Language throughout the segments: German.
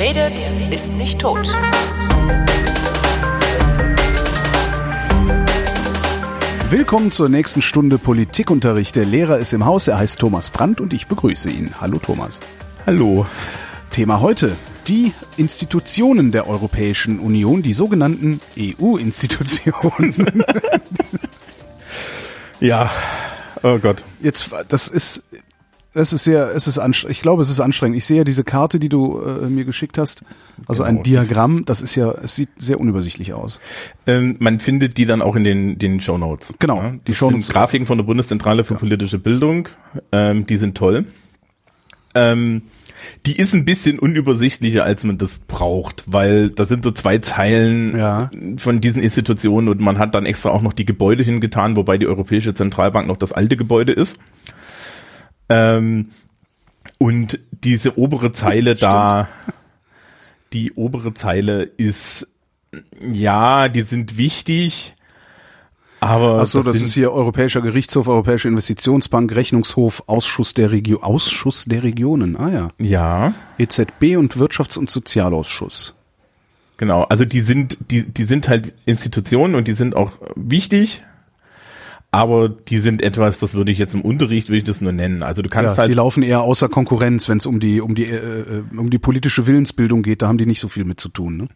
Redet, ist nicht tot. Willkommen zur nächsten Stunde Politikunterricht. Der Lehrer ist im Haus, er heißt Thomas Brandt und ich begrüße ihn. Hallo Thomas. Hallo. Thema heute. Die Institutionen der Europäischen Union, die sogenannten EU-Institutionen. Ja. Oh Gott. Jetzt, das ist, es ist sehr, es ist anstrengend. Ich glaube, es ist anstrengend. Ich sehe ja diese Karte, die du äh, mir geschickt hast. Also ein Genau. Diagramm. Das ist ja, es sieht sehr unübersichtlich aus. Ähm, man findet die dann auch in den, den Show Notes. Genau, Ja, die Shownotes. sind Grafiken von der Bundeszentrale für politische Bildung. Ähm, die sind toll. Ähm, die ist ein bisschen unübersichtlicher, als man das braucht, weil da sind so zwei Zeilen Ja. von diesen Institutionen und man hat dann extra auch noch die Gebäude hingetan, wobei die Europäische Zentralbank noch das alte Gebäude ist. Ähm, und diese obere Zeile da, die obere Zeile ist, ja, die sind wichtig, aber Ach so, das, sind, ist hier Europäischer Gerichtshof, Europäische Investitionsbank, Rechnungshof, Ausschuss der Region, Ausschuss der Regionen. Ah ja. ja, EZB und Wirtschafts- und Sozialausschuss. genau. Also die sind, die, die sind halt Institutionen und die sind auch wichtig, aber die sind etwas, das würde ich jetzt im Unterricht, würde ich das nur nennen. Also du kannst Ja, die halt, laufen eher außer Konkurrenz, wenn es um die um die äh, äh, um die politische Willensbildung geht. Da haben die nicht so viel mit zu tun. Ne?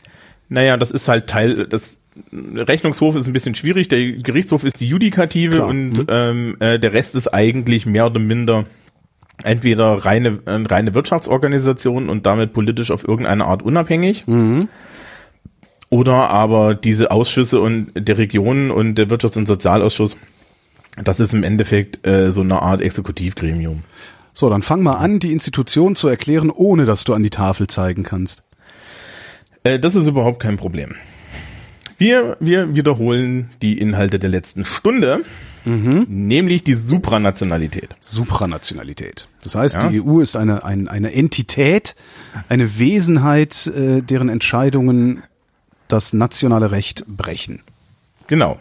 naja, das ist halt Teil, das Rechnungshof ist ein bisschen schwierig, der Gerichtshof ist die Judikative Klar. und Mhm. ähm, äh, der Rest ist eigentlich mehr oder minder entweder reine, äh, reine Wirtschaftsorganisation und damit politisch auf irgendeine Art unabhängig. Oder aber diese Ausschüsse und der Regionen und der Wirtschafts- und Sozialausschuss, das ist im Endeffekt äh, so eine Art Exekutivgremium. So, dann fang mal an, die Institution zu erklären, ohne dass du an die Tafel zeigen kannst. Äh, das ist überhaupt kein Problem. Wir, wir wiederholen die Inhalte der letzten Stunde, nämlich die Supranationalität. Supranationalität. Das heißt, Ja. die EU ist eine, ein, eine Entität, eine Wesenheit, äh, deren Entscheidungen das nationale Recht brechen. Genau.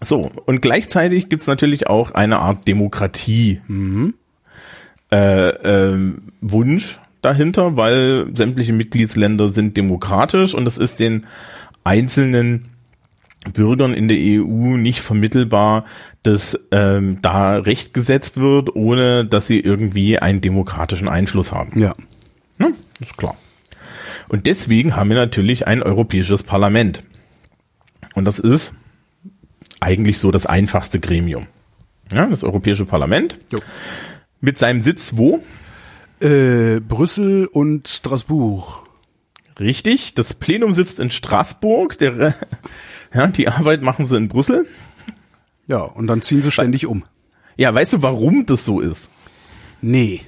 So, und gleichzeitig gibt's natürlich auch eine Art Demokratie äh, ähm, Wunsch dahinter, weil sämtliche Mitgliedsländer sind demokratisch und es ist den einzelnen Bürgern in der EU nicht vermittelbar, dass ähm, da Recht gesetzt wird, ohne dass sie irgendwie einen demokratischen Einfluss haben. Ja. Ne? Ist klar. Und deswegen haben wir natürlich ein europäisches Parlament. Und das ist eigentlich so das einfachste Gremium. Ja, das Europäische Parlament. Jo. Mit seinem Sitz wo? Äh, Brüssel und Straßburg. Richtig. Das Plenum sitzt in Straßburg. Der, ja, die Arbeit machen sie in Brüssel. Ja, und dann ziehen sie ständig um. Ja, weißt du, warum das so ist? Nee.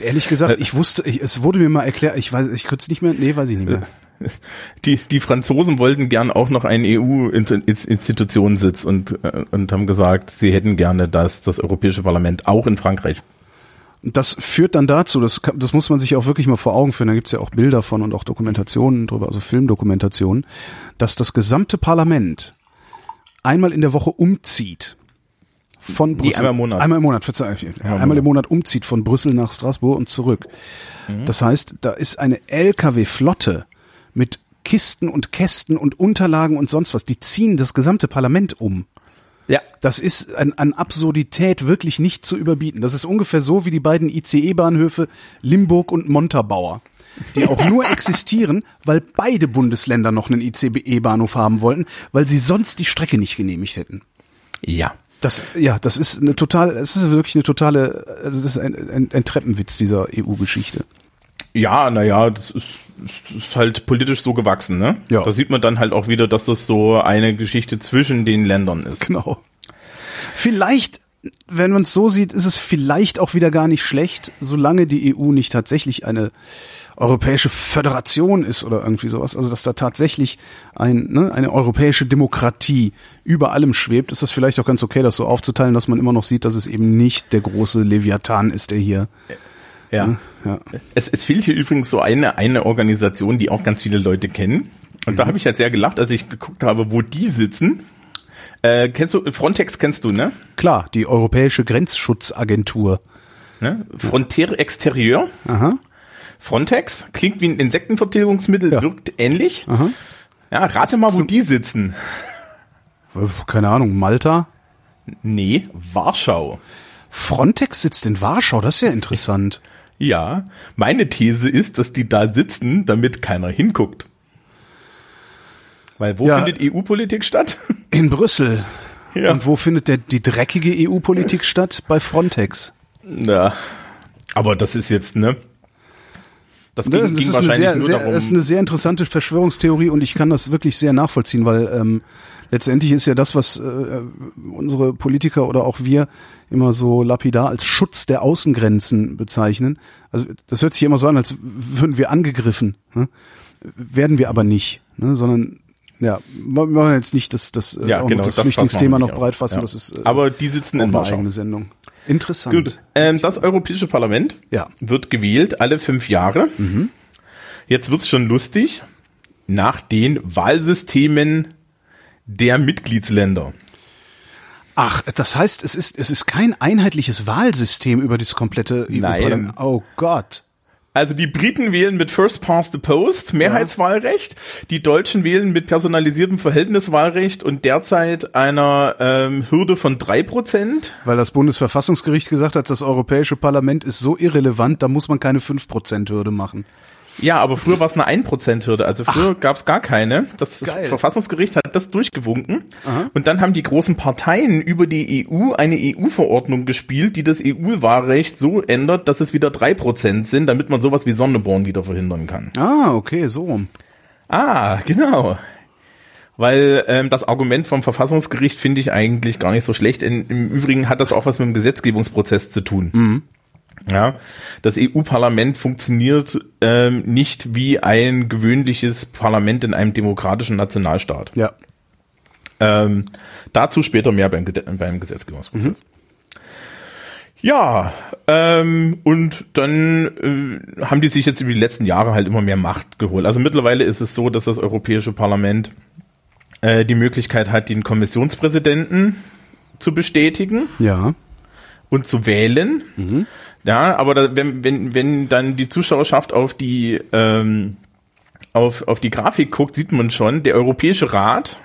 Ehrlich gesagt, ich wusste, ich, es wurde mir mal erklärt, ich weiß, ich könnte es nicht mehr, nee, weiß ich nicht mehr. Die, die Franzosen wollten gern auch noch einen EU-Institutionssitz und, äh, und haben gesagt, sie hätten gerne, dass das Europäische Parlament auch in Frankreich das führt dann dazu, das, das muss man sich auch wirklich mal vor Augen führen, da gibt's ja auch Bilder von und auch Dokumentationen drüber, also Filmdokumentationen, dass das gesamte Parlament einmal in der Woche umzieht. Von Nee, Brüssel. einmal im Monat. Einmal im Monat, verzeih, einmal im Monat umzieht von Brüssel nach Straßburg und zurück. Mhm. Das heißt, da ist eine LKW-Flotte mit Kisten und Kästen und Unterlagen und sonst was. Die ziehen das gesamte Parlament um. Ja. Das ist an, an Absurdität wirklich nicht zu überbieten. Das ist ungefähr so wie die beiden ICE-Bahnhöfe Limburg und Montabaur, die auch nur existieren, weil beide Bundesländer noch einen ICE-Bahnhof haben wollten, weil sie sonst die Strecke nicht genehmigt hätten. Ja. Das, ja, das ist eine total, es ist wirklich eine totale, also das ist ein, ein, ein Treppenwitz dieser EU-Geschichte. Ja, naja, das ist, ist halt politisch so gewachsen, ne? Ja. Da sieht man dann halt auch wieder, dass das so eine Geschichte zwischen den Ländern ist. Genau. Vielleicht, wenn man es so sieht, ist es vielleicht auch wieder gar nicht schlecht, solange die EU nicht tatsächlich eine europäische Föderation ist oder irgendwie sowas. Also dass da tatsächlich ein, ne, eine europäische Demokratie über allem schwebt, ist das vielleicht auch ganz okay, das so aufzuteilen, dass man immer noch sieht, dass es eben nicht der große Leviathan ist, der hier. Ja. Ja. Es, es fehlt hier übrigens so eine, eine Organisation, die auch ganz viele Leute kennen. Und da habe ich halt sehr gelacht, als ich geguckt habe, wo die sitzen. Äh, kennst du, Frontex kennst du, ne? Klar, die Europäische Grenzschutzagentur. ne? Frontiere Exterieur. Aha. Frontex klingt wie ein Insektenvertilgungsmittel, Ja. wirkt ähnlich. Aha. Ja, rate mal, wo die sitzen. Keine Ahnung, Malta. Nee, Warschau. Frontex sitzt in Warschau, das ist ja interessant. Ja, meine These ist, dass die da sitzen, damit keiner hinguckt. Weil wo Ja. findet EU-Politik statt? In Brüssel. Ja. Und wo findet der, die dreckige EU-Politik statt? Bei Frontex. Ja. Aber das ist jetzt, ne? Das ging, Ne, Das ging ist eine, wahrscheinlich sehr, nur sehr, darum. ist eine sehr interessante Verschwörungstheorie und ich kann das wirklich sehr nachvollziehen, weil ähm, letztendlich ist ja das, was äh, unsere Politiker oder auch wir immer so lapidar als Schutz der Außengrenzen bezeichnen. Also das hört sich immer so an, als würden wir angegriffen. Ne? Werden wir aber nicht, ne? sondern ja, wir wollen jetzt nicht das, das, äh, ja, genau, das, das Flüchtlingsthema noch breit fassen. Ja. Das ist äh, Aber die sitzen in eine Warschau. eigene Sendung. Interessant. Gut. Ähm, das Europäische Parlament Ja. wird gewählt alle fünf Jahre. Jetzt wird's schon lustig. Nach den Wahlsystemen der Mitgliedsländer. Ach, das heißt, es ist, es ist kein einheitliches Wahlsystem über das komplette EU-Parlament. Oh Gott. Also die Briten wählen mit First Past the Post, Mehrheitswahlrecht. Die Deutschen wählen mit personalisiertem Verhältniswahlrecht und derzeit einer ähm, Hürde von drei Prozent. Weil das Bundesverfassungsgericht gesagt hat, das Europäische Parlament ist so irrelevant, da muss man keine 5%-Hürde machen. Ja, aber früher war es eine 1%-Hürde. Also früher gab es gar keine. Das Geil. Verfassungsgericht hat das durchgewunken. Und dann haben die großen Parteien über die EU eine EU-Verordnung gespielt, die das EU-Wahlrecht so ändert, dass es wieder 3% sind, damit man sowas wie Sonneborn wieder verhindern kann. Ah, okay, so. Ah, genau. Weil ähm, das Argument vom Verfassungsgericht finde ich eigentlich gar nicht so schlecht. In, Im Übrigen hat das auch was mit dem Gesetzgebungsprozess zu tun. Ja, das EU-Parlament funktioniert ähm, nicht wie ein gewöhnliches Parlament in einem demokratischen Nationalstaat. Ja. Ähm, dazu später mehr beim, beim Gesetzgebungsprozess. Ja, ähm, und dann äh, haben die sich jetzt über die letzten Jahre halt immer mehr Macht geholt. Also mittlerweile ist es so, dass das Europäische Parlament äh, die Möglichkeit hat, den Kommissionspräsidenten zu bestätigen Ja. und zu wählen. Ja, aber da, wenn, wenn, wenn dann die Zuschauerschaft auf die, ähm, auf, auf die Grafik guckt, sieht man schon, der Europäische Rat,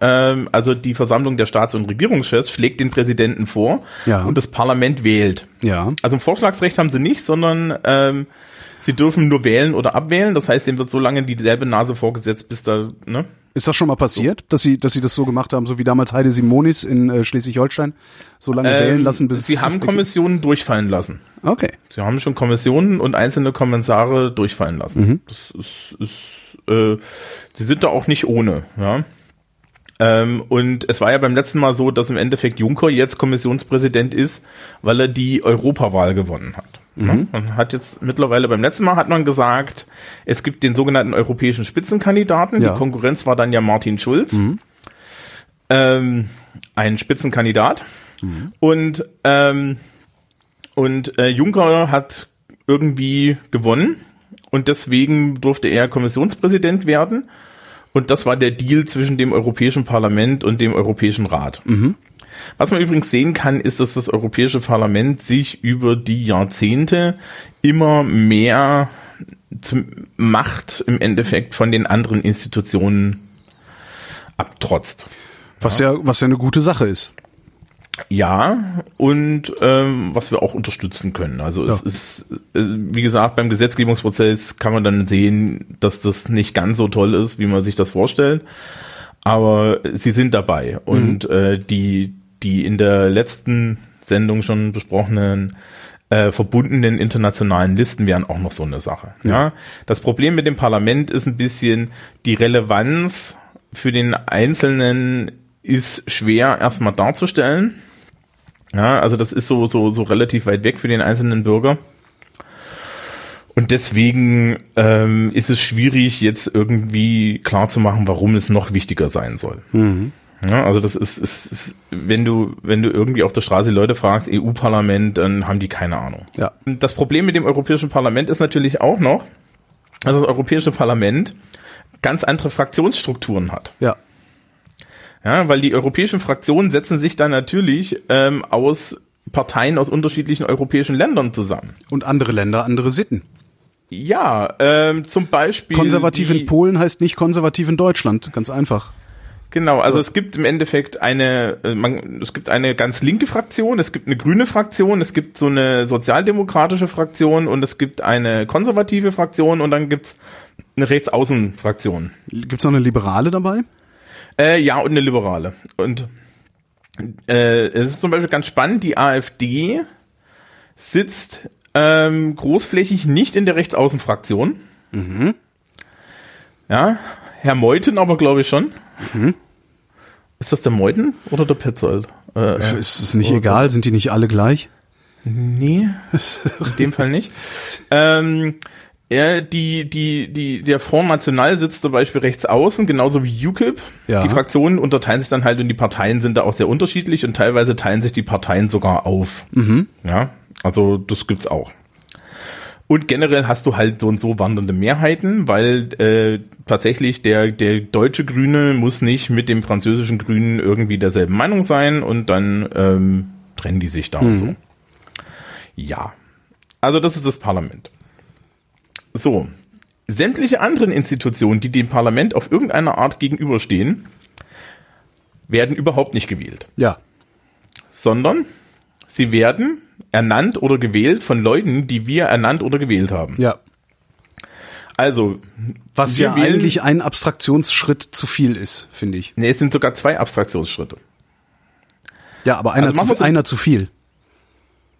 ähm, also die Versammlung der Staats- und Regierungschefs, schlägt den Präsidenten vor Ja. und das Parlament wählt. Ja. Also ein Vorschlagsrecht haben sie nicht, sondern ähm, sie dürfen nur wählen oder abwählen. Das heißt, ihnen wird so lange dieselbe Nase vorgesetzt, bis da, ne? Ist das schon mal passiert, dass sie, dass sie das so gemacht haben, so wie damals Heide Simonis in äh, Schleswig-Holstein, so lange wählen lassen, bis Ähm, sie haben Kommissionen durchfallen lassen. Okay. Sie haben schon Kommissionen und einzelne Kommissare durchfallen lassen. Das ist, ist äh, sie sind da auch nicht ohne, ja. Ähm, und es war ja beim letzten Mal so, dass im Endeffekt Juncker jetzt Kommissionspräsident ist, weil er die Europawahl gewonnen hat. Ja, Man hat jetzt mittlerweile beim letzten Mal hat man gesagt, es gibt den sogenannten europäischen Spitzenkandidaten. Ja. Die Konkurrenz war dann ja Martin Schulz, ähm, ein Spitzenkandidat. Und ähm, und äh, Juncker hat irgendwie gewonnen und deswegen durfte er Kommissionspräsident werden. Und das war der Deal zwischen dem Europäischen Parlament und dem Europäischen Rat. Was man übrigens sehen kann, ist, dass das Europäische Parlament sich über die Jahrzehnte immer mehr zum Macht im Endeffekt von den anderen Institutionen abtrotzt. Was ja, was ja eine gute Sache ist. Ja, und ähm, was wir auch unterstützen können. Also es Ja. ist, äh, wie gesagt, beim Gesetzgebungsprozess kann man dann sehen, dass das nicht ganz so toll ist, wie man sich das vorstellt. Aber sie sind dabei. Und äh, die, die in der letzten Sendung schon besprochenen äh, verbundenen internationalen Listen wären auch noch so eine Sache. Ja. Das Problem mit dem Parlament ist ein bisschen die Relevanz für den Einzelnen ist schwer erstmal darzustellen. Ja, also das ist so, so, so relativ weit weg für den einzelnen Bürger. Und deswegen ähm, ist es schwierig, jetzt irgendwie klar zu machen, warum es noch wichtiger sein soll. Ja, also das ist, ist, ist, wenn du, wenn du irgendwie auf der Straße Leute fragst, EU-Parlament, dann haben die keine Ahnung. Ja. Das Problem mit dem Europäischen Parlament ist natürlich auch noch, dass das Europäische Parlament ganz andere Fraktionsstrukturen hat. Ja. Ja, weil die europäischen Fraktionen setzen sich dann natürlich ähm, aus Parteien aus unterschiedlichen europäischen Ländern zusammen. Und andere Länder, andere Sitten. Ja, ähm, zum Beispiel. Konservativ die, in Polen heißt nicht konservativ in Deutschland. Ganz einfach. Genau, also es gibt im Endeffekt eine, äh, man, es gibt eine ganz linke Fraktion, es gibt eine grüne Fraktion, es gibt so eine sozialdemokratische Fraktion und es gibt eine konservative Fraktion und dann gibt's eine Rechtsaußenfraktion. Gibt's noch eine Liberale dabei? Äh, ja, und eine Liberale. Und äh, es ist zum Beispiel ganz spannend, die AfD sitzt ähm, großflächig nicht in der Rechtsaußenfraktion. Mhm. Ja, Herr Meuthen aber glaube ich schon. Mhm. Ist das der Meuthen oder der Petzold? Äh, ist es nicht egal? Sind die nicht alle gleich? Nee, in dem Fall nicht. Ähm, ja, die, die, die, der Front National sitzt zum Beispiel rechts außen, genauso wie UKIP. Ja. Die Fraktionen unterteilen sich dann halt und die Parteien sind da auch sehr unterschiedlich und teilweise teilen sich die Parteien sogar auf. Mhm. Ja, also das gibt's auch. Und generell hast du halt so und so wandernde Mehrheiten, weil äh, tatsächlich der, der deutsche Grüne muss nicht mit dem französischen Grünen irgendwie derselben Meinung sein und dann ähm, trennen die sich da und so. Ja. Also das ist das Parlament. So. Sämtliche anderen Institutionen, die dem Parlament auf irgendeine Art gegenüberstehen, werden überhaupt nicht gewählt, Ja. sondern sie werden ernannt oder gewählt von Leuten, die wir ernannt oder gewählt haben. Ja. Also, Was ja wählen- eigentlich ein Abstraktionsschritt zu viel ist, finde ich. nee, es sind sogar zwei Abstraktionsschritte. Ja, aber einer, Also zu, so- einer zu viel.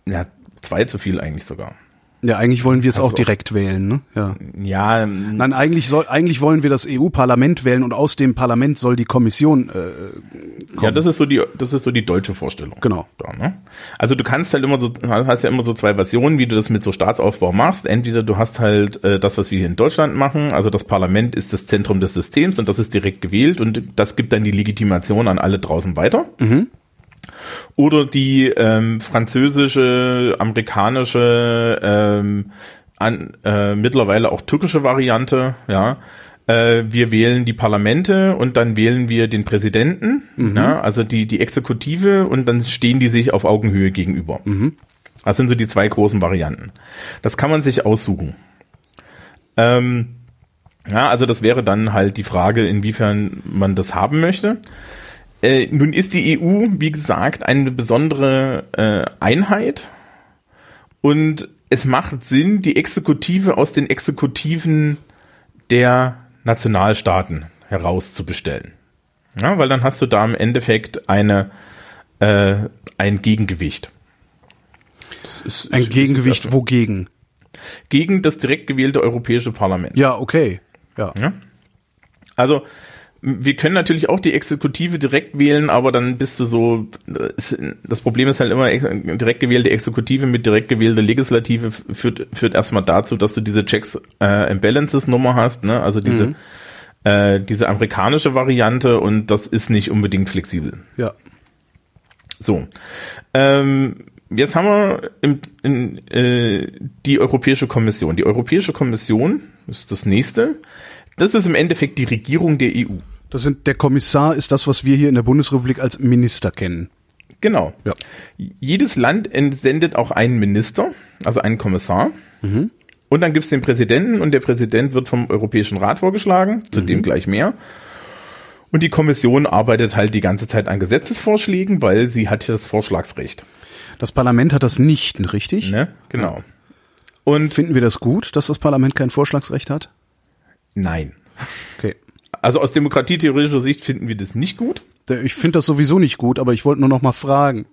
Ja, zwei zu viel eigentlich sogar. Ja, eigentlich wollen wir es Hast auch direkt wählen, ne? Ja. Ja, ähm, Nein, eigentlich soll, eigentlich wollen wir das EU-Parlament wählen und aus dem Parlament soll die Kommission. Äh, ja, das ist so die, das ist so die deutsche Vorstellung. Genau. Da, ne? Also du kannst halt immer so, hast ja immer so zwei Versionen, wie du das mit so Staatsaufbau machst. Entweder du hast halt äh, das, was wir hier in Deutschland machen, also das Parlament ist das Zentrum des Systems und das ist direkt gewählt und das gibt dann die Legitimation an alle draußen weiter. Oder die ähm, französische, amerikanische, ähm, an, äh, mittlerweile auch türkische Variante, ja. Äh, wir wählen die Parlamente und dann wählen wir den Präsidenten, ja, also die, die Exekutive und dann stehen die sich auf Augenhöhe gegenüber. Das sind so die zwei großen Varianten. Das kann man sich aussuchen. Ähm, ja, also das wäre dann halt die Frage, inwiefern man das haben möchte. Äh, nun ist die EU, wie gesagt, eine besondere äh, Einheit und es macht Sinn, die Exekutive aus den Exekutiven der Nationalstaaten herauszubestellen. Ja, weil dann hast du da im Endeffekt eine, äh, ein Gegengewicht. Das ist- ein Gegengewicht ist- wogegen? Gegen das direkt gewählte Europäische Parlament. Ja, okay. Ja. Ja? Also, wir können natürlich auch die Exekutive direkt wählen, aber dann bist du so, das Problem ist halt immer, direkt gewählte Exekutive mit direkt gewählter Legislative führt, führt erstmal dazu, dass du diese Checks äh, and Balances Nummer hast, ne? also diese, äh, diese amerikanische Variante und das ist nicht unbedingt flexibel. Ja. So. Ähm, jetzt haben wir im, in, äh, die Europäische Kommission. Die Europäische Kommission ist das nächste. Das ist im Endeffekt die Regierung der EU. Das sind, der Kommissar ist das, was wir hier in der Bundesrepublik als Minister kennen. Genau. Ja. Jedes Land entsendet auch einen Minister, also einen Kommissar. Und dann gibt's den Präsidenten und der Präsident wird vom Europäischen Rat vorgeschlagen, zu dem gleich mehr. Und die Kommission arbeitet halt die ganze Zeit an Gesetzesvorschlägen, weil sie hat ja das Vorschlagsrecht. Das Parlament hat das nicht, richtig? Ne? Genau. Und Finden wir das gut, dass das Parlament kein Vorschlagsrecht hat? Nein. Okay. Also aus demokratietheoretischer Sicht finden wir das nicht gut. Ich finde das sowieso nicht gut, aber ich wollte nur noch mal fragen.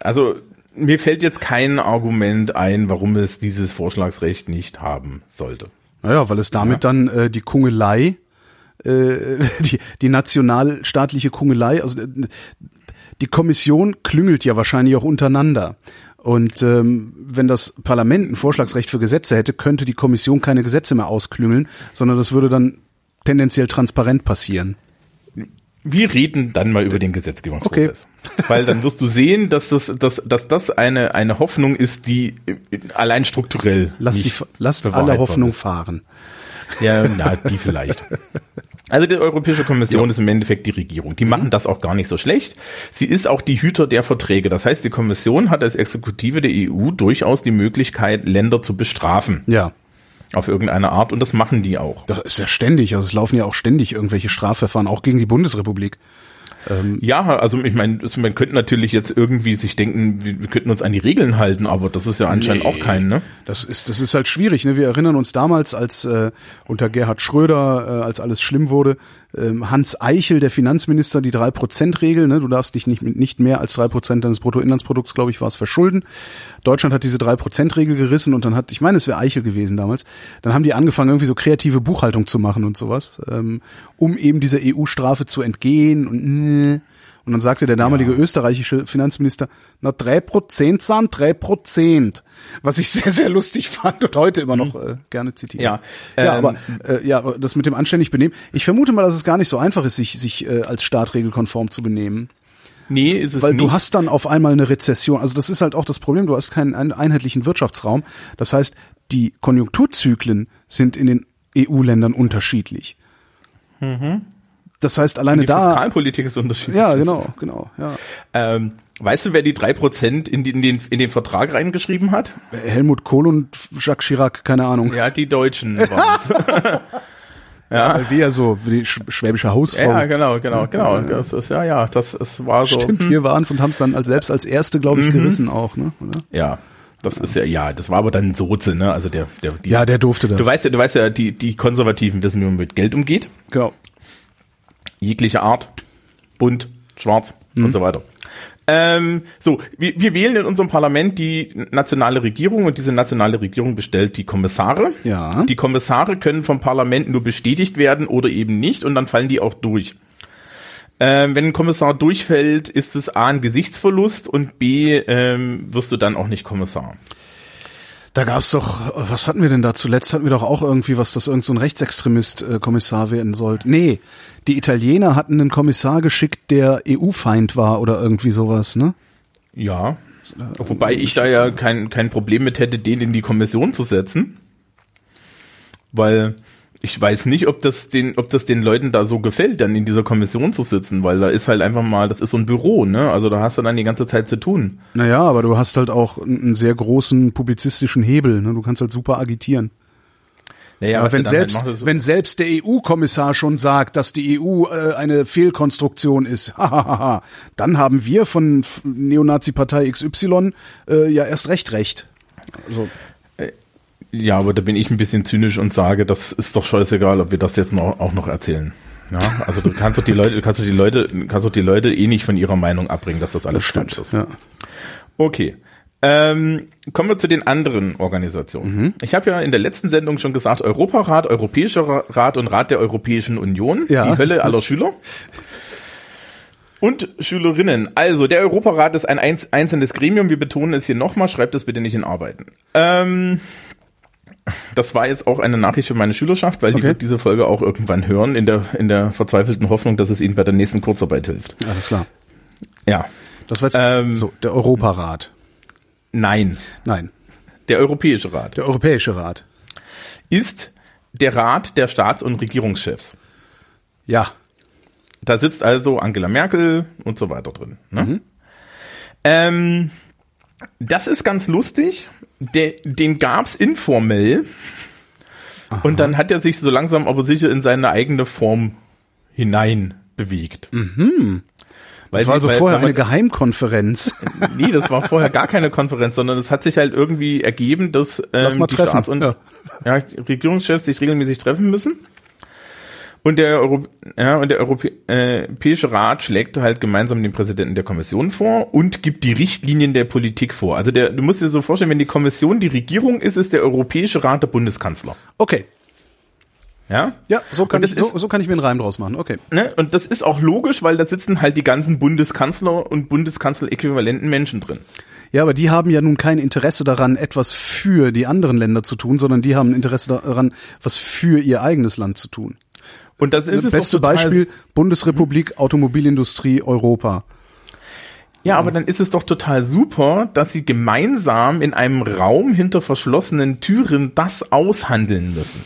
Also mir fällt jetzt kein Argument ein, warum es dieses Vorschlagsrecht nicht haben sollte. Naja, weil es damit dann äh, die Kungelei, äh, die, die nationalstaatliche Kungelei, also äh, die Kommission klüngelt ja wahrscheinlich auch untereinander. Und ähm, wenn das Parlament ein Vorschlagsrecht für Gesetze hätte, könnte die Kommission keine Gesetze mehr ausklüngeln, sondern das würde dann tendenziell transparent passieren. Wir reden dann mal über den Gesetzgebungsprozess. Weil dann wirst du sehen, dass das, dass, dass das eine, eine Hoffnung ist, die allein strukturell. Nicht die, lasst alle Hoffnung fahren. Ja, na, die vielleicht. Also die Europäische Kommission ist im Endeffekt die Regierung. Die machen das auch gar nicht so schlecht. Sie ist auch die Hüter der Verträge. Das heißt, die Kommission hat als Exekutive der EU durchaus die Möglichkeit, Länder zu bestrafen. Ja. Auf irgendeine Art und das machen die auch. Das ist ja ständig, also es laufen ja auch ständig irgendwelche Strafverfahren, auch gegen die Bundesrepublik. Ja, also ich meine, man könnte natürlich jetzt irgendwie sich denken, wir, wir könnten uns an die Regeln halten, aber das ist ja anscheinend auch kein, ne? Das ist, das ist halt schwierig. Ne? Wir erinnern uns damals, als äh, unter Gerhard Schröder, äh, als alles schlimm wurde, ähm, Hans Eichel, der Finanzminister, die 3%-Regel, ne? du darfst dich nicht, mit nicht mehr als 3% deines Bruttoinlandsprodukts, glaube ich, war es, verschulden. Deutschland hat diese 3%-Regel gerissen und dann hat, ich meine, es wäre Eichel gewesen damals, dann haben die angefangen, irgendwie so kreative Buchhaltung zu machen und sowas, ähm, um eben dieser EU-Strafe zu entgehen und äh, und dann sagte der damalige österreichische Finanzminister, na drei Prozent sind drei Prozent. Was ich sehr, sehr lustig fand und heute immer noch äh, gerne zitiere. Ja, ja ähm, aber äh, ja, das mit dem anständig benehmen. Ich vermute mal, dass es gar nicht so einfach ist, sich, sich äh, als Staat regelkonform zu benehmen. Nee, ist es Weil nicht. du hast dann auf einmal eine Rezession. Also das ist halt auch das Problem, du hast keinen ein- einheitlichen Wirtschaftsraum. Das heißt, die Konjunkturzyklen sind in den EU-Ländern unterschiedlich. Das heißt, alleine die da. Fiskalpolitik ist unterschiedlich. Ja, genau, genau. Ja. Ähm, weißt du, wer die drei Prozent in, in, den, in den Vertrag reingeschrieben hat? Helmut Kohl und Jacques Chirac, keine Ahnung. Ja, die Deutschen waren's. Weil wir ja so, wie die sch- schwäbische Hausfrau. ja, genau, genau, genau. Das ist, ja, ja, das es war so. Stimmt, hm, wir waren's und haben es dann als selbst als erste, glaube ich, gerissen auch, ne? Oder? Ja, das ist ja, ja, das war aber dann Soze, ne? Also der, der, die, Ja, der durfte das. Du weißt ja, du weißt ja, die, die Konservativen wissen, wie man mit Geld umgeht. genau. Jegliche Art. Bunt, schwarz Mhm. und so weiter. Ähm, so, wir, wir wählen in unserem Parlament die nationale Regierung und diese nationale Regierung bestellt die Kommissare. Ja. Die Kommissare können vom Parlament nur bestätigt werden oder eben nicht und dann fallen die auch durch. Ähm, wenn ein Kommissar durchfällt, ist es A ein Gesichtsverlust und B ähm, wirst du dann auch nicht Kommissar. Da gab's doch, was hatten wir denn da zuletzt? Hatten wir doch auch irgendwie was, dass irgend so ein Rechtsextremist äh, Kommissar werden sollte. Nee, die Italiener hatten einen Kommissar geschickt, der EU-Feind war oder irgendwie sowas, ne? Ja. Wobei ich da ja kein, kein Problem mit hätte, den in die Kommission zu setzen. Weil ich weiß nicht, ob das den, ob das den Leuten da so gefällt, dann in dieser Kommission zu sitzen, weil da ist halt einfach mal, das ist so ein Büro, ne? Also da hast du dann die ganze Zeit zu tun. Naja, aber du hast halt auch einen sehr großen publizistischen Hebel, ne? Du kannst halt super agitieren. Naja, Aber wenn halt selbst, machst, ist- wenn selbst der EU-Kommissar schon sagt, dass die EU äh, eine Fehlkonstruktion ist, dann haben wir von Neonazi-Partei XY äh, ja erst recht recht. Also, ja, aber da bin ich ein bisschen zynisch und sage, das ist doch scheißegal, ob wir das jetzt noch, auch noch erzählen. Ja, also du kannst doch die Leute, kannst doch die Leute, kannst doch die Leute eh nicht von ihrer Meinung abbringen, dass das alles Quatsch ist. Ja. Okay. Ähm, kommen wir zu den anderen Organisationen. Ich habe ja in der letzten Sendung schon gesagt, Europarat, Europäischer Ra- Rat und Rat der Europäischen Union, Ja. die Hölle aller Schüler. Und Schülerinnen. Also, der Europarat ist ein einz- einzelnes Gremium. Wir betonen es hier nochmal. Schreibt das bitte nicht in Arbeiten. Ähm, das war jetzt auch eine Nachricht für meine Schülerschaft, weil die Okay. wird diese Folge auch irgendwann hören, in der, in der verzweifelten Hoffnung, dass es ihnen bei der nächsten Kurzarbeit hilft. Alles klar. Ja. Das war jetzt Ähm, so, der Europarat. Nein. Nein, Der Europäische Rat. der Europäische Rat. ist der Rat der Staats- und Regierungschefs. Ja. Da sitzt also Angela Merkel und so weiter drin. Ne? Mhm. Ähm, das ist ganz lustig. Der, den gab's informell. Und dann hat er sich so langsam aber sicher in seine eigene Form hinein bewegt. Mhm. Weil Das war also vorher eine Geheimkonferenz. Nee, das war vorher gar keine Konferenz, sondern es hat sich halt irgendwie ergeben, dass ähm, die treffen. Staats- und Ja. ja. Regierungschefs sich regelmäßig treffen müssen. Und der, Euro ja, und der Europä äh, Europäische Rat schlägt halt gemeinsam den Präsidenten der Kommission vor und gibt die Richtlinien der Politik vor. Also der, du musst dir so vorstellen, wenn die Kommission die Regierung ist, ist der Europäische Rat der Bundeskanzler. Okay. Ja? Ja, so kann, ich, so, ist- so kann ich mir einen Reim draus machen. Okay. Ne? Und das ist auch logisch, weil da sitzen halt die ganzen Bundeskanzler und Bundeskanzler-äquivalenten Menschen drin. Ja, aber die haben ja nun kein Interesse daran, etwas für die anderen Länder zu tun, sondern die haben ein Interesse daran, was für ihr eigenes Land zu tun. Und das ist Das es beste Beispiel, Bundesrepublik, Automobilindustrie, Europa. Ja, aber dann ist es doch total super, dass sie gemeinsam in einem Raum hinter verschlossenen Türen das aushandeln müssen.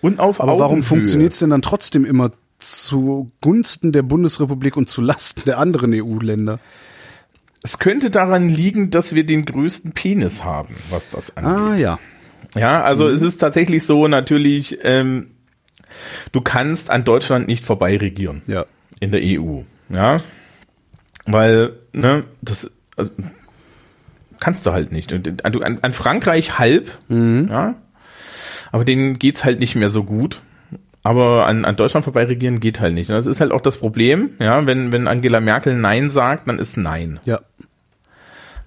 Und auf Mhm. Aber warum Augenhöhe. funktioniert es denn dann trotzdem immer zugunsten der Bundesrepublik und zu Lasten der anderen EU-Länder? Es könnte daran liegen, dass wir den größten Penis haben, was das angeht. Ah ja. Ja, also es ist tatsächlich so natürlich, ähm, du kannst an Deutschland nicht vorbei regieren Ja. in der EU. Ja, weil, ne, das also, kannst du halt nicht. Und An, an, an Frankreich halb, ja, aber denen geht's halt nicht mehr so gut. Aber an, an Deutschland vorbei regieren geht halt nicht. Und das ist halt auch das Problem, ja, wenn, wenn Angela Merkel Nein sagt, dann ist Nein. Ja.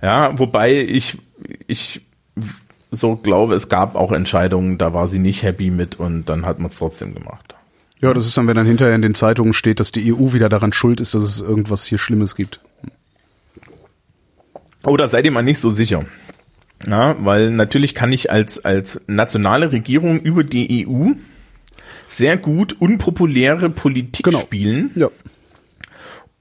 Ja, wobei ich, ich so glaube, es gab auch Entscheidungen, da war sie nicht happy mit und dann hat man es trotzdem gemacht. Ja, das ist dann, wenn dann hinterher in den Zeitungen steht, dass die EU wieder daran schuld ist, dass es irgendwas hier Schlimmes gibt. Oder seid ihr mal nicht so sicher. Ja, weil natürlich kann ich als, als nationale Regierung über die EU sehr gut unpopuläre Politik Genau. spielen, Ja.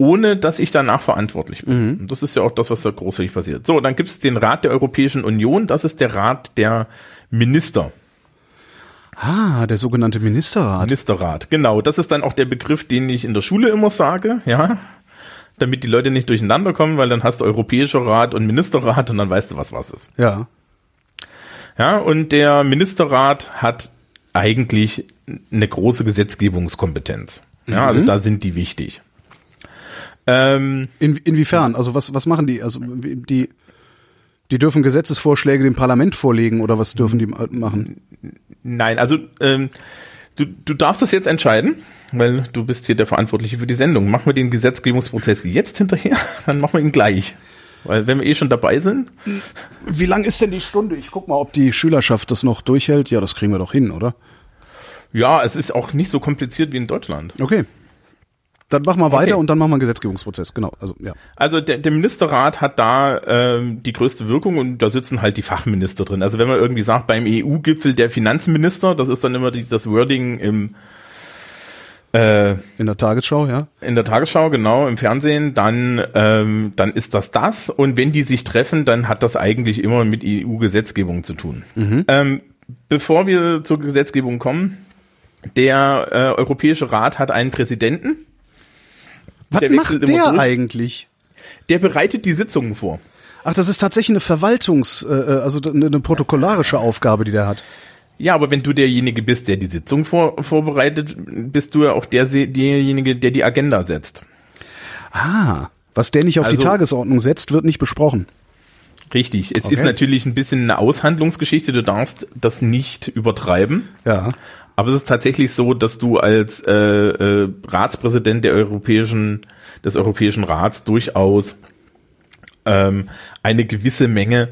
Ohne dass ich danach verantwortlich bin. Und das ist ja auch das, was da großflächig passiert. So, dann gibt es den Rat der Europäischen Union, das ist der Rat der Minister. Ah, der sogenannte Ministerrat. Ministerrat, genau. Das ist dann auch der Begriff, den ich in der Schule immer sage, ja. Damit die Leute nicht durcheinander kommen, weil dann hast du Europäischer Rat und Ministerrat und dann weißt du, was was ist. Ja. Ja, und der Ministerrat hat eigentlich eine große Gesetzgebungskompetenz. Ja, also da sind die wichtig. Ähm, In, inwiefern? Also was, was machen die? Also die, die dürfen Gesetzesvorschläge dem Parlament vorlegen oder was dürfen die machen? nein, also ähm, du, du darfst das jetzt entscheiden, weil du bist hier der Verantwortliche für die Sendung. Machen wir den Gesetzgebungsprozess jetzt hinterher, dann machen wir ihn gleich. Weil wenn wir eh schon dabei sind, Wie lang ist denn die Stunde? Ich guck mal, ob die Schülerschaft das noch durchhält. Ja, das kriegen wir doch hin, oder? ja, es ist auch nicht so kompliziert wie in Deutschland. Okay. Dann machen wir weiter Okay. und dann machen wir einen Gesetzgebungsprozess. Genau. Also ja. Also der, der Ministerrat hat da ähm, die größte Wirkung und da sitzen halt die Fachminister drin. Also wenn man irgendwie sagt, beim EU-Gipfel der Finanzminister, das ist dann immer die, das Wording im äh, In der Tagesschau, ja. in der Tagesschau, genau, im Fernsehen, dann, ähm, dann ist das das. Und wenn die sich treffen, dann hat das eigentlich immer mit EU-Gesetzgebung zu tun. Ähm, bevor wir zur Gesetzgebung kommen, der äh, Europäische Rat hat einen Präsidenten, Was Der macht der durch. eigentlich? der bereitet die Sitzungen vor. Ach, das ist tatsächlich eine Verwaltungs-, äh, äh, also eine, eine protokollarische Aufgabe, die der hat. Ja, aber wenn du derjenige bist, der die Sitzung vor, vorbereitet, bist du ja auch der, derjenige, der die Agenda setzt. Ah, was der nicht auf die Also- Tagesordnung setzt, wird nicht besprochen. Richtig. Es Okay. ist natürlich ein bisschen eine Aushandlungsgeschichte. Du darfst das nicht übertreiben. Ja. Aber es ist tatsächlich so, dass du als äh, äh, Ratspräsident der Europäischen, des Europäischen Rats durchaus ähm, eine gewisse Menge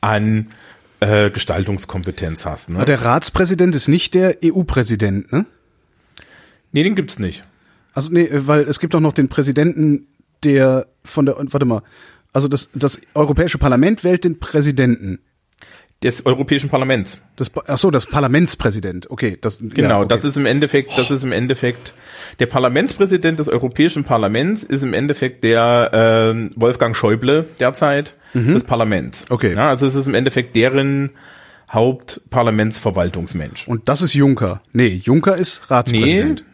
an äh, Gestaltungskompetenz hast. Ne? Aber der Ratspräsident ist nicht der EU-Präsident, ne? Nee, den gibt's nicht. Also nee, weil es gibt auch noch den Präsidenten, der von der warte mal. Also das das Europäische Parlament wählt den Präsidenten. Des Europäischen Parlaments. Das ach so, das Parlamentspräsident. Okay, das Genau, ja, okay. das ist im Endeffekt, das ist im Endeffekt der Parlamentspräsident des Europäischen Parlaments ist im Endeffekt der äh, Wolfgang Schäuble derzeit des Parlaments. Mhm. Okay. Ja, also es ist im Endeffekt deren Hauptparlamentsverwaltungsmensch. Und das ist Juncker. Nee, Juncker ist Nee, Ratspräsident.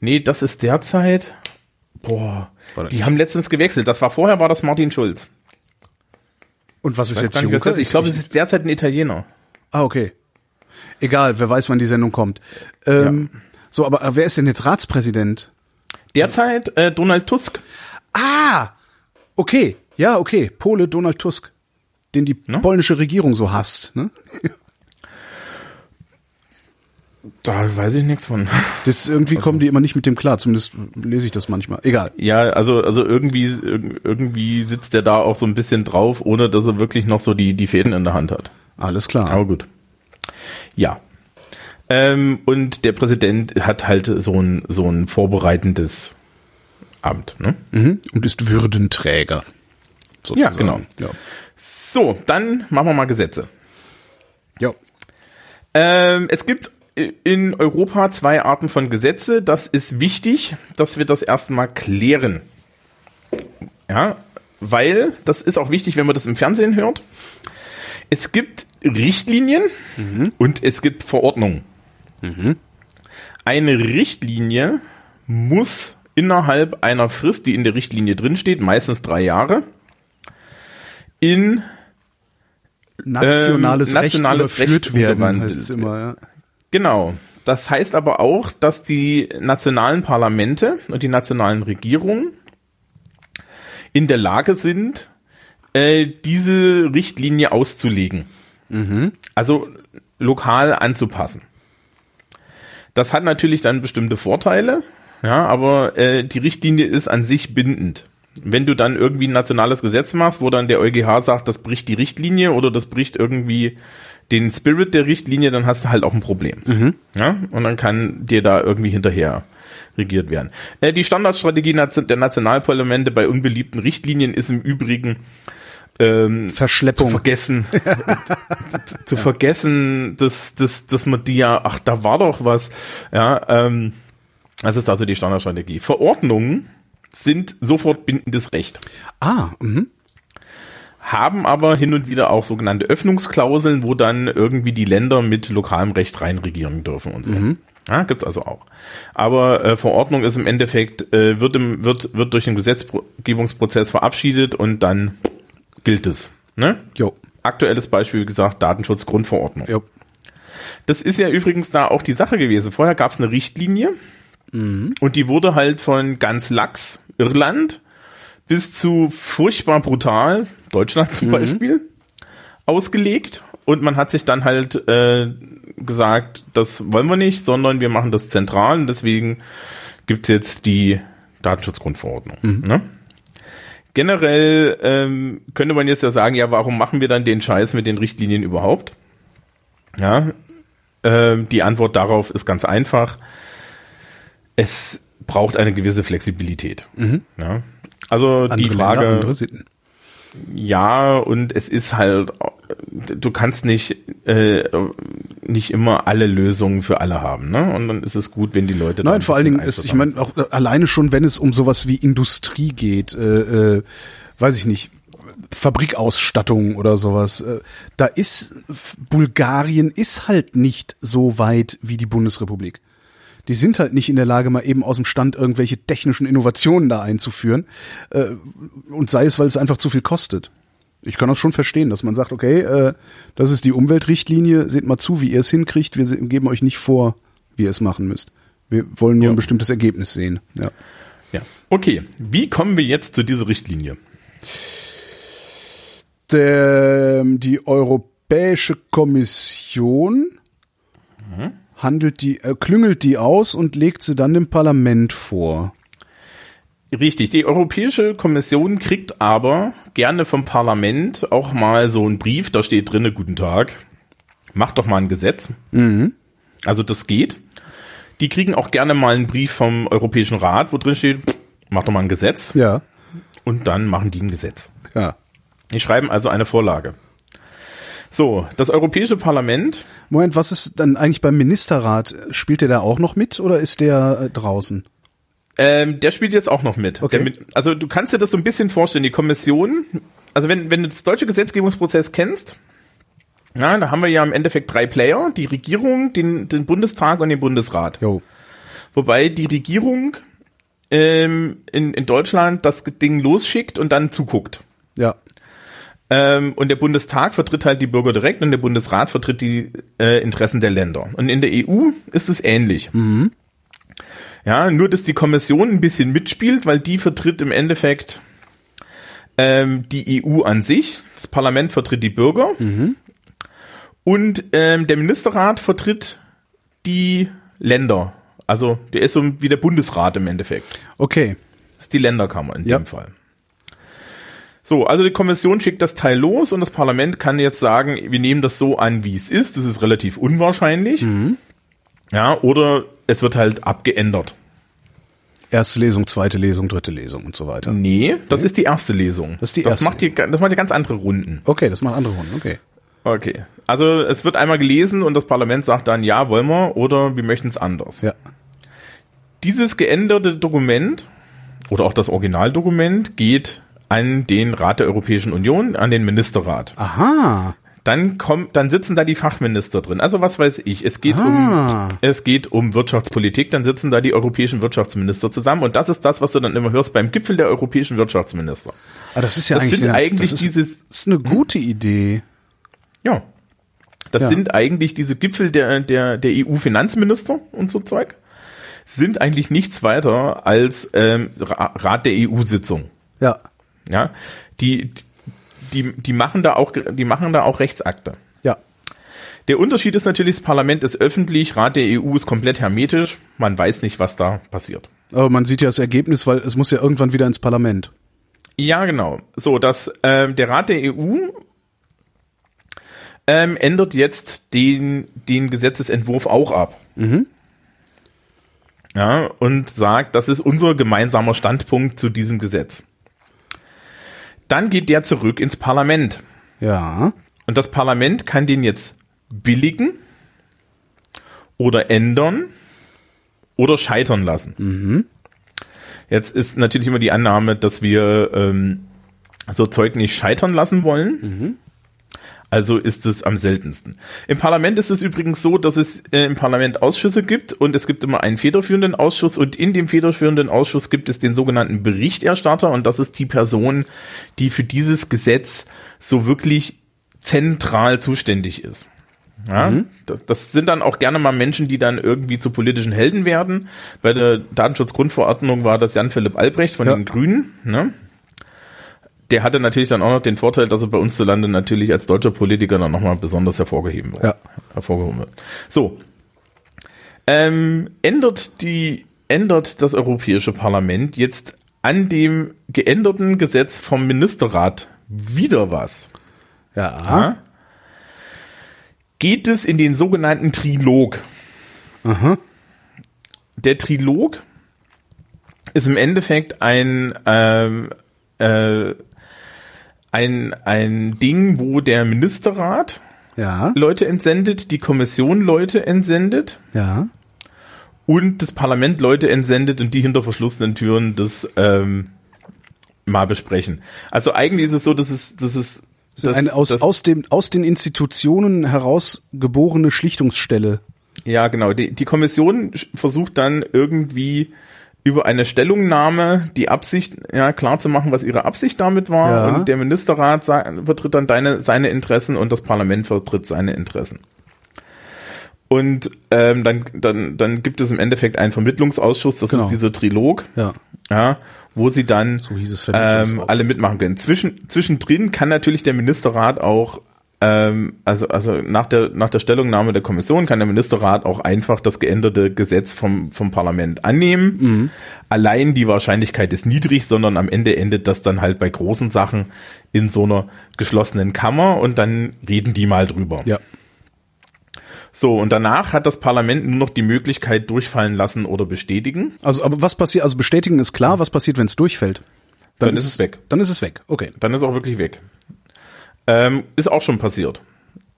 nee, das ist derzeit. Boah, die haben letztens gewechselt. Das war vorher war das Martin Schulz. Und was ist jetzt Juncker? ist. Ich glaube, es ist derzeit ein Italiener. Ah, okay. Egal, wer weiß, wann die Sendung kommt. Ähm, So, aber wer ist denn jetzt Ratspräsident? Derzeit äh, Donald Tusk. Ah, okay. Ja, okay. Pole Donald Tusk. Den die Ne? polnische Regierung so hasst. Ne? Da weiß ich nichts von. Das irgendwie kommen die immer nicht mit dem klar. Zumindest lese ich das manchmal. Egal. Ja, also, also irgendwie, irg- irgendwie sitzt der da auch so ein bisschen drauf, ohne dass er wirklich noch so die, die Fäden in der Hand hat. Alles klar. Aber gut. Ja. Ähm, und der Präsident hat halt so ein, so ein vorbereitendes Amt. Ne? Mhm. Und ist Würdenträger. Sozusagen. genau. Ja. So, dann machen wir mal Gesetze. ja. Ähm, es gibt in Europa zwei Arten von Gesetze. Das ist wichtig, dass wir das erstmal klären. Ja, weil das ist auch wichtig, wenn man das im Fernsehen hört. Es gibt Richtlinien und es gibt Verordnungen. Eine Richtlinie muss innerhalb einer Frist, die in der Richtlinie drinsteht, meistens drei Jahre, in nationales, Recht nationales überführt Recht werden, heißt es immer, ja. Genau. Das heißt aber auch, dass die nationalen Parlamente und die nationalen Regierungen in der Lage sind, äh, diese Richtlinie auszulegen. Also lokal anzupassen. Das hat natürlich dann bestimmte Vorteile, ja, aber äh, die Richtlinie ist an sich bindend. Wenn du dann irgendwie ein nationales Gesetz machst, wo dann der EuGH sagt, das bricht die Richtlinie oder das bricht irgendwie den Spirit der Richtlinie, dann hast du halt auch ein Problem. Ja? Und dann kann dir da irgendwie hinterher regiert werden. Äh, die Standardstrategie der Nationalparlamente bei unbeliebten Richtlinien ist im Übrigen ähm, zu Verschleppung. vergessen, zu vergessen, dass, dass, dass man die ja, ach, da war doch was, ja, ähm, das ist also die Standardstrategie. Verordnungen sind sofort bindendes Recht, Ah, mhm. Haben aber hin und wieder auch sogenannte Öffnungsklauseln, wo dann irgendwie die Länder mit lokalem Recht reinregieren dürfen und so. Ja, gibt's also auch. Aber äh, Verordnung ist im Endeffekt, äh, wird, im, wird, wird durch den Gesetzgebungsprozess verabschiedet und dann gilt es. Ne? Jo. Aktuelles Beispiel, wie gesagt, Datenschutzgrundverordnung. Jo. Das ist ja übrigens da auch die Sache gewesen. Vorher gab es eine Richtlinie und die wurde halt von ganz lax, Irland, bis zu furchtbar brutal, Deutschland zum Beispiel, ausgelegt. Und man hat sich dann halt äh, gesagt, das wollen wir nicht, sondern wir machen das zentral. Und deswegen gibt's jetzt die Datenschutzgrundverordnung. Ne? Generell ähm, könnte man jetzt ja sagen, ja, warum machen wir dann den Scheiß mit den Richtlinien überhaupt? Ja, ähm, die Antwort darauf ist ganz einfach. Es braucht eine gewisse Flexibilität. Ja. Also Andere die Frage, Länder, andere Sitten. Ja, und es ist halt, du kannst nicht, äh, nicht immer alle Lösungen für alle haben, ne? Und dann ist es gut, wenn die Leute. Nein, ein vor allen Dingen ist, ich meine, auch äh, alleine schon, wenn es um sowas wie Industrie geht, äh, äh, weiß ich nicht, Fabrikausstattung oder sowas, äh, da ist Bulgarien ist halt nicht so weit wie die Bundesrepublik. Die sind halt nicht in der Lage, mal eben aus dem Stand irgendwelche technischen Innovationen da einzuführen. Äh, und sei es, weil es einfach zu viel kostet. Ich kann das schon verstehen, dass man sagt, okay, äh, das ist die Umweltrichtlinie, seht mal zu, wie ihr es hinkriegt, wir geben euch nicht vor, wie ihr es machen müsst. Wir wollen nur Ja. ein bestimmtes Ergebnis sehen. Ja. Ja. Okay, wie kommen wir jetzt zu dieser Richtlinie? Der, die Europäische Kommission handelt die, äh, klüngelt die aus und legt sie dann dem Parlament vor. Richtig, die Europäische Kommission kriegt aber gerne vom Parlament auch mal so einen Brief, da steht drinne, guten Tag, macht doch mal ein Gesetz. Also das geht. Die kriegen auch gerne mal einen Brief vom Europäischen Rat, wo drin steht, macht doch mal ein Gesetz. Ja, Und dann machen die ein Gesetz. ja. Die schreiben also eine Vorlage. So, das Europäische Parlament, Moment, was ist dann eigentlich beim Ministerrat? Spielt der da auch noch mit oder ist der äh, draußen? ähm, der spielt jetzt auch noch mit. Okay. Mit. Also du kannst dir das so ein bisschen vorstellen, die Kommission, also wenn, wenn du das deutsche Gesetzgebungsprozess kennst, ja, da haben wir ja im Endeffekt drei Player, die Regierung, den, den Bundestag und den Bundesrat. Jo. Wobei die Regierung ähm, in, in Deutschland das Ding losschickt und dann zuguckt. Ja. Ähm, und der Bundestag vertritt halt die Bürger direkt und der Bundesrat vertritt die äh, Interessen der Länder. Und in der EU ist es ähnlich. Ja, nur dass die Kommission ein bisschen mitspielt, weil die vertritt im Endeffekt ähm, die EU an sich, das Parlament vertritt die Bürger und ähm, der Ministerrat vertritt die Länder. Also der ist so wie der Bundesrat im Endeffekt. Okay. Das ist die Länderkammer in Ja. dem Fall. So, also die Kommission schickt das Teil los und das Parlament kann jetzt sagen, wir nehmen das so an, wie es ist. Das ist relativ unwahrscheinlich. Ja, oder es wird halt abgeändert. Erste Lesung, zweite Lesung, dritte Lesung und so weiter. Nee, das ist die erste Lesung. Das ist die das erste. Macht hier, das macht hier ganz andere Runden. Okay, das machen andere Runden. Okay. Okay. Also es wird einmal gelesen und das Parlament sagt dann, ja, wollen wir oder wir möchten es anders. Ja. Dieses geänderte Dokument oder auch das Originaldokument geht an den Rat der Europäischen Union, an den Ministerrat. Aha. Dann kommt, dann sitzen da die Fachminister drin. Also was weiß ich, es geht Ah. um, es geht um Wirtschaftspolitik, dann sitzen da die europäischen Wirtschaftsminister zusammen und das ist das, was du dann immer hörst beim Gipfel der europäischen Wirtschaftsminister. Ah, das ist ja Das eigentlich, sind eine- eigentlich das ist, dieses- das ist eine gute Idee. Ja. Das Ja. sind eigentlich diese Gipfel der, der, der EU-Finanzminister und so Zeug, sind eigentlich nichts weiter als ähm, Ra- Rat der EU-Sitzung. Ja. Ja, die, die, die machen da auch, die machen da auch Rechtsakte. Ja. Der Unterschied ist natürlich, das Parlament ist öffentlich, Rat der EU ist komplett hermetisch, man weiß nicht, was da passiert. Aber man sieht ja das Ergebnis, weil es muss ja irgendwann wieder ins Parlament. Ja, genau. So, dass ähm, der Rat der EU ähm, ändert jetzt den, den Gesetzesentwurf auch ab. Ja, und sagt, das ist unser gemeinsamer Standpunkt zu diesem Gesetz. Dann geht der zurück ins Parlament. Ja. Und das Parlament kann den jetzt billigen oder ändern oder scheitern lassen. Jetzt ist natürlich immer die Annahme, dass wir ähm, so Zeug nicht scheitern lassen wollen. Also ist es am seltensten. Im Parlament ist es übrigens so, dass es äh, im Parlament Ausschüsse gibt und es gibt immer einen federführenden Ausschuss und in dem federführenden Ausschuss gibt es den sogenannten Berichterstatter und das ist die Person, die für dieses Gesetz so wirklich zentral zuständig ist. Ja, das, das sind dann auch gerne mal Menschen, die dann irgendwie zu politischen Helden werden. Bei der Datenschutzgrundverordnung war das Jan-Philipp Albrecht von Ja. den Grünen. Ne? Der hatte natürlich dann auch noch den Vorteil, dass er bei uns zu Lande natürlich als deutscher Politiker dann nochmal besonders hervorgeheben wird. Ja. Hervorgehoben wird. So. Ähm, ändert die, ändert das Europäische Parlament jetzt an dem geänderten Gesetz vom Ministerrat wieder was? Ja. Ja? Geht es in den sogenannten Trilog? Aha. Der Trilog ist im Endeffekt ein, ähm, äh, ein, ein Ding, wo der Ministerrat Ja. Leute entsendet, die Kommission Leute entsendet Ja. und das Parlament Leute entsendet und die hinter verschlossenen Türen das ähm, mal besprechen. Also eigentlich ist es so, dass es, dass es dass, Eine aus, dass- aus, dem, aus den Institutionen heraus geborene Schlichtungsstelle. Ja, genau. Die, die Kommission versucht dann irgendwie über eine Stellungnahme die Absicht ja, klar zu machen, was ihre Absicht damit war. Ja. Und der Ministerrat vertritt dann deine, seine Interessen und das Parlament vertritt seine Interessen. Und ähm, dann, dann, dann gibt es im Endeffekt einen Vermittlungsausschuss, das Genau. ist dieser Trilog, Ja. ja, wo sie dann So ähm, alle mitmachen können. Zwischen, zwischendrin kann natürlich der Ministerrat auch, also, also nach der, nach der Stellungnahme der Kommission kann der Ministerrat auch einfach das geänderte Gesetz vom, vom Parlament annehmen. Mhm. Allein die Wahrscheinlichkeit ist niedrig, sondern am Ende endet das dann halt bei großen Sachen in so einer geschlossenen Kammer und dann reden die mal drüber. Ja. So, und danach hat das Parlament nur noch die Möglichkeit durchfallen lassen oder bestätigen. Also, aber was passiert, also bestätigen ist klar, was passiert, wenn es durchfällt? Dann ist es weg. Dann ist es weg. Okay. dann ist auch wirklich weg. Ähm, ist auch schon passiert.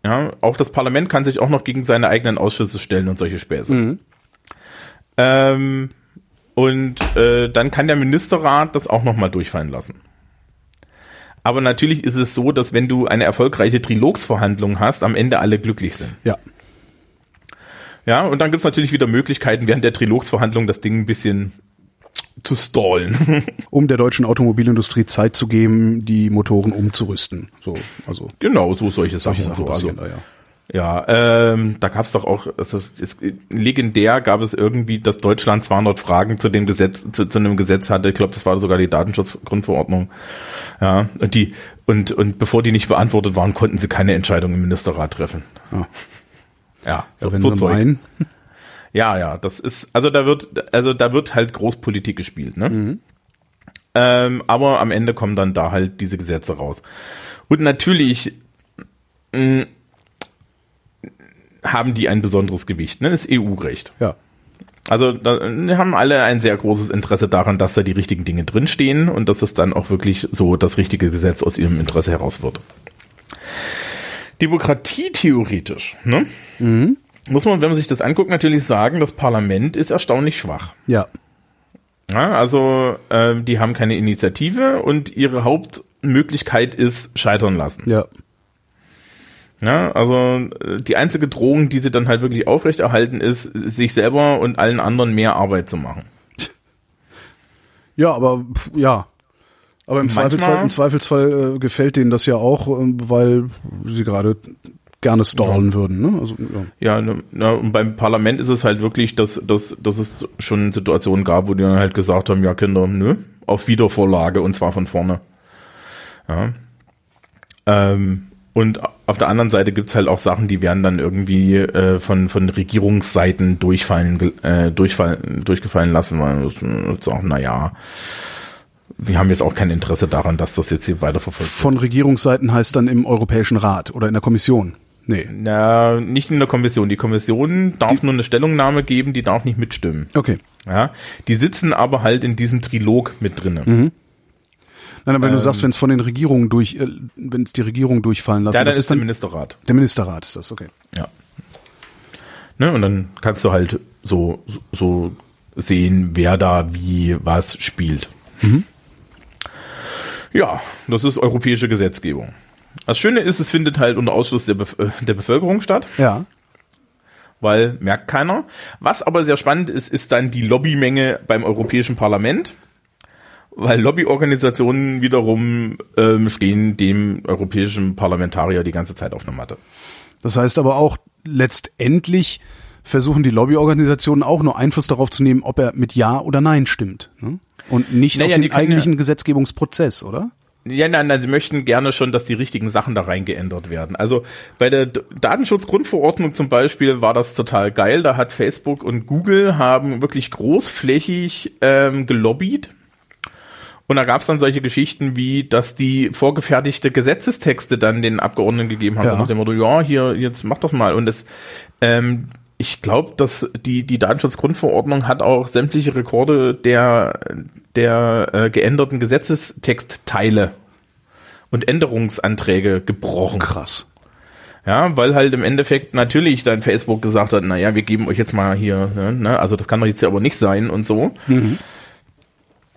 Ja, auch das Parlament kann sich auch noch gegen seine eigenen Ausschüsse stellen und solche Späße. Ähm, und äh, dann kann der Ministerrat das auch noch mal durchfallen lassen. Aber natürlich ist es so, dass wenn du eine erfolgreiche Trilogsverhandlung hast, am Ende alle glücklich sind. Ja. Ja, und dann gibt's natürlich wieder Möglichkeiten, während der Trilogsverhandlung das Ding ein bisschen zu stallen. Um der deutschen Automobilindustrie Zeit zu geben, die Motoren umzurüsten. So, also genau, so solche Sachen. solche Sachen so, also, da, ja. Ja, ähm, da gab's doch auch, also ist, legendär gab es irgendwie, dass Deutschland 200 Fragen zu dem Gesetz, zu, zu einem Gesetz hatte. Ich glaube, das war sogar die Datenschutzgrundverordnung. Ja, und die und und bevor die nicht beantwortet waren, konnten sie keine Entscheidung im Ministerrat treffen. Ja. Ja, so, Ja, wenn so sie Zeug. meinen. Ja, ja, das ist, also da wird, also da wird halt Großpolitik gespielt, ne? Ähm, aber am Ende kommen dann da halt diese Gesetze raus. Und natürlich mh, haben die ein besonderes Gewicht, ne? Das EU-Recht. Ja. Also da haben alle ein sehr großes Interesse daran, dass da die richtigen Dinge drinstehen und dass es dann auch wirklich so das richtige Gesetz aus ihrem Interesse heraus wird. Demokratie theoretisch, ne? Muss man, wenn man sich das anguckt, natürlich sagen, das Parlament ist erstaunlich schwach. Ja. Ja, also ähm, die haben keine Initiative und ihre Hauptmöglichkeit ist scheitern lassen. Ja. Ja, also äh, die einzige Drohung, die sie dann halt wirklich aufrechterhalten, ist, sich selber und allen anderen mehr Arbeit zu machen. Ja, aber ja. Aber im Manchmal- Zweifelsfall, im Zweifelsfall äh, gefällt denen das ja auch, ähm, weil sie gerade gerne stallen würden. Ne? Also, ja. Ja, ne, na, und beim Parlament ist es halt wirklich, dass, dass, dass es schon Situationen gab, wo die dann halt gesagt haben, ja Kinder, nö, auf Wiedervorlage und zwar von vorne. Ja. Ähm, und auf der anderen Seite gibt's halt auch Sachen, die werden dann irgendwie äh, von, von Regierungsseiten durchfallen, äh, durchfallen, durchgefallen lassen, weil das ist auch, naja, wir haben jetzt auch kein Interesse daran, dass das jetzt hier weiterverfolgt wird. Von Regierungsseiten heißt dann im Europäischen Rat oder in der Kommission. Nee. Na, nicht in der Kommission. Die Kommission darf nur eine Stellungnahme geben, die darf nicht mitstimmen. Okay. Ja, die sitzen aber halt in diesem Trilog mit drinne. Nein, aber wenn Ähm. du sagst, wenn es von den Regierungen durch, äh, wenn es die Regierung durchfallen lassen, Ja, dann das ist der Ministerrat. der Ministerrat ist das, okay. Ja. Ne, und dann kannst du halt so, so- so sehen, wer da wie was spielt. Ja, das ist europäische Gesetzgebung. Das Schöne ist, es findet halt unter Ausschluss der, Bef äh, der Bevölkerung statt. Ja. weil merkt keiner. Was aber sehr spannend ist, ist dann die Lobbymenge beim Europäischen Parlament, weil Lobbyorganisationen wiederum ähm, stehen dem europäischen Parlamentarier die ganze Zeit auf der Matte. Das heißt aber auch letztendlich versuchen die Lobbyorganisationen auch nur Einfluss darauf zu nehmen, ob er mit Ja oder Nein stimmt. Ne? Und nicht Naja, auf den eigentlichen Gesetzgebungsprozess, oder? Ja, nein, nein, sie möchten gerne schon, dass die richtigen Sachen da reingeändert werden. Also bei der Datenschutzgrundverordnung zum Beispiel war das total geil. Da hat Facebook und Google haben wirklich großflächig ähm, gelobbyt. Und da gab es dann solche Geschichten wie, dass die vorgefertigte Gesetzestexte dann den Abgeordneten gegeben haben, Ja. so nach dem Motto, ja, hier, jetzt mach doch mal. Und das, ähm, ich glaube, dass die, die Datenschutzgrundverordnung hat auch sämtliche Rekorde der, der äh, geänderten Gesetzestextteile und Änderungsanträge gebrochen. Krass. Ja, weil halt im Endeffekt natürlich dann Facebook gesagt hat, naja, wir geben euch jetzt mal hier, ne, ne, also das kann doch jetzt ja aber nicht sein und so.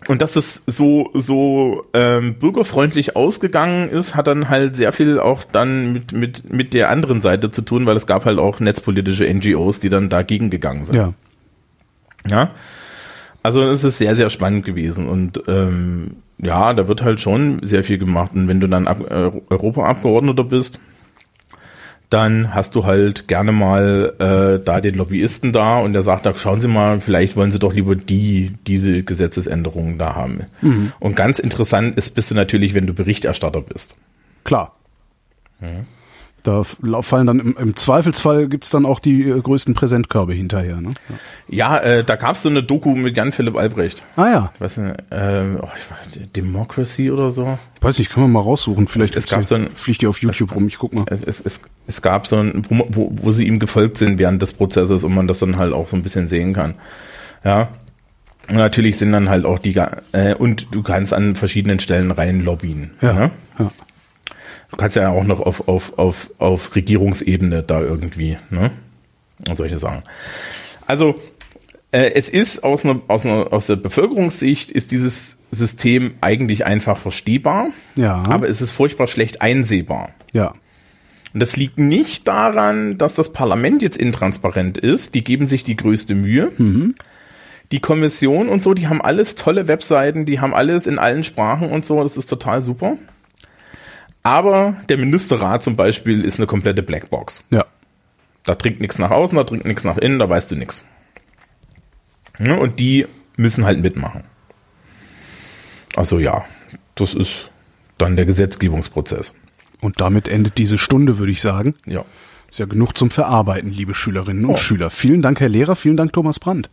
Und dass es so, so ähm, bürgerfreundlich ausgegangen ist, hat dann halt sehr viel auch dann mit, mit, mit der anderen Seite zu tun, weil es gab halt auch netzpolitische NGOs, die dann dagegen gegangen sind. Ja. Ja. Also es ist sehr, sehr spannend gewesen und ähm, ja, da wird halt schon sehr viel gemacht. Und wenn du dann Ab äh, Europaabgeordneter bist, dann hast du halt gerne mal äh, da den Lobbyisten da und der sagt, da schauen Sie mal, vielleicht wollen Sie doch lieber die, diese Gesetzesänderungen da haben. Und ganz interessant ist, bist du natürlich, wenn du Berichterstatter bist. Klar. Da fallen dann im, im Zweifelsfall gibt's dann auch die äh, größten Präsentkörbe hinterher. Ne? Ja. Äh, da gab es so eine Doku mit Jan-Philipp Albrecht. Ah ja, Ich weiß nicht, ähm, oh, ich weiß, Democracy oder so. weiß nicht, kann man mal raussuchen. Vielleicht Es- es gab die- so ein- fliegt die auf YouTube rum. Ich guck mal. es, es, es, es gab so ein, wo, wo, wo sie ihm gefolgt sind während des Prozesses und man das dann halt auch so ein bisschen sehen kann. Ja. Und natürlich sind dann halt auch die, äh, und du kannst an verschiedenen Stellen rein lobbyen. Ja. ne? ja. Du kannst ja auch noch auf, auf, auf, auf Regierungsebene da irgendwie, ne? Und solche Sachen. Also, äh, es ist aus einer, aus einer, aus der Bevölkerungssicht ist dieses System eigentlich einfach verstehbar. Ja. Aber es ist furchtbar schlecht einsehbar. Ja. Und das liegt nicht daran, dass das Parlament jetzt intransparent ist. Die geben sich die größte Mühe. Die Kommission und so, die haben alles tolle Webseiten, die haben alles in allen Sprachen und so. Das ist total super. Aber der Ministerrat zum Beispiel ist eine komplette Blackbox. Ja. Da dringt nichts nach außen, da dringt nichts nach innen, da weißt du nichts. Ja, und die müssen halt mitmachen. Also ja, das ist dann der Gesetzgebungsprozess. Und damit endet diese Stunde, würde ich sagen. Ja. Ist ja genug zum Verarbeiten, liebe Schülerinnen und Oh. Schüler. Vielen Dank, Herr Lehrer. Vielen Dank, Thomas Brandt.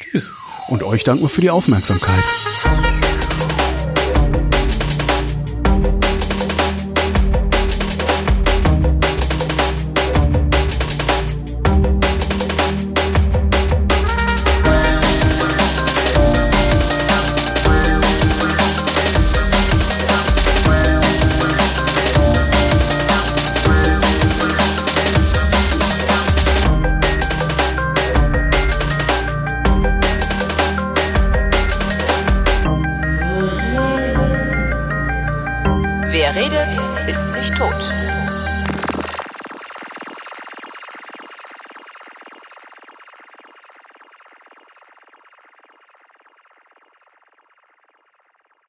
Tschüss. Und euch danken wir für die Aufmerksamkeit.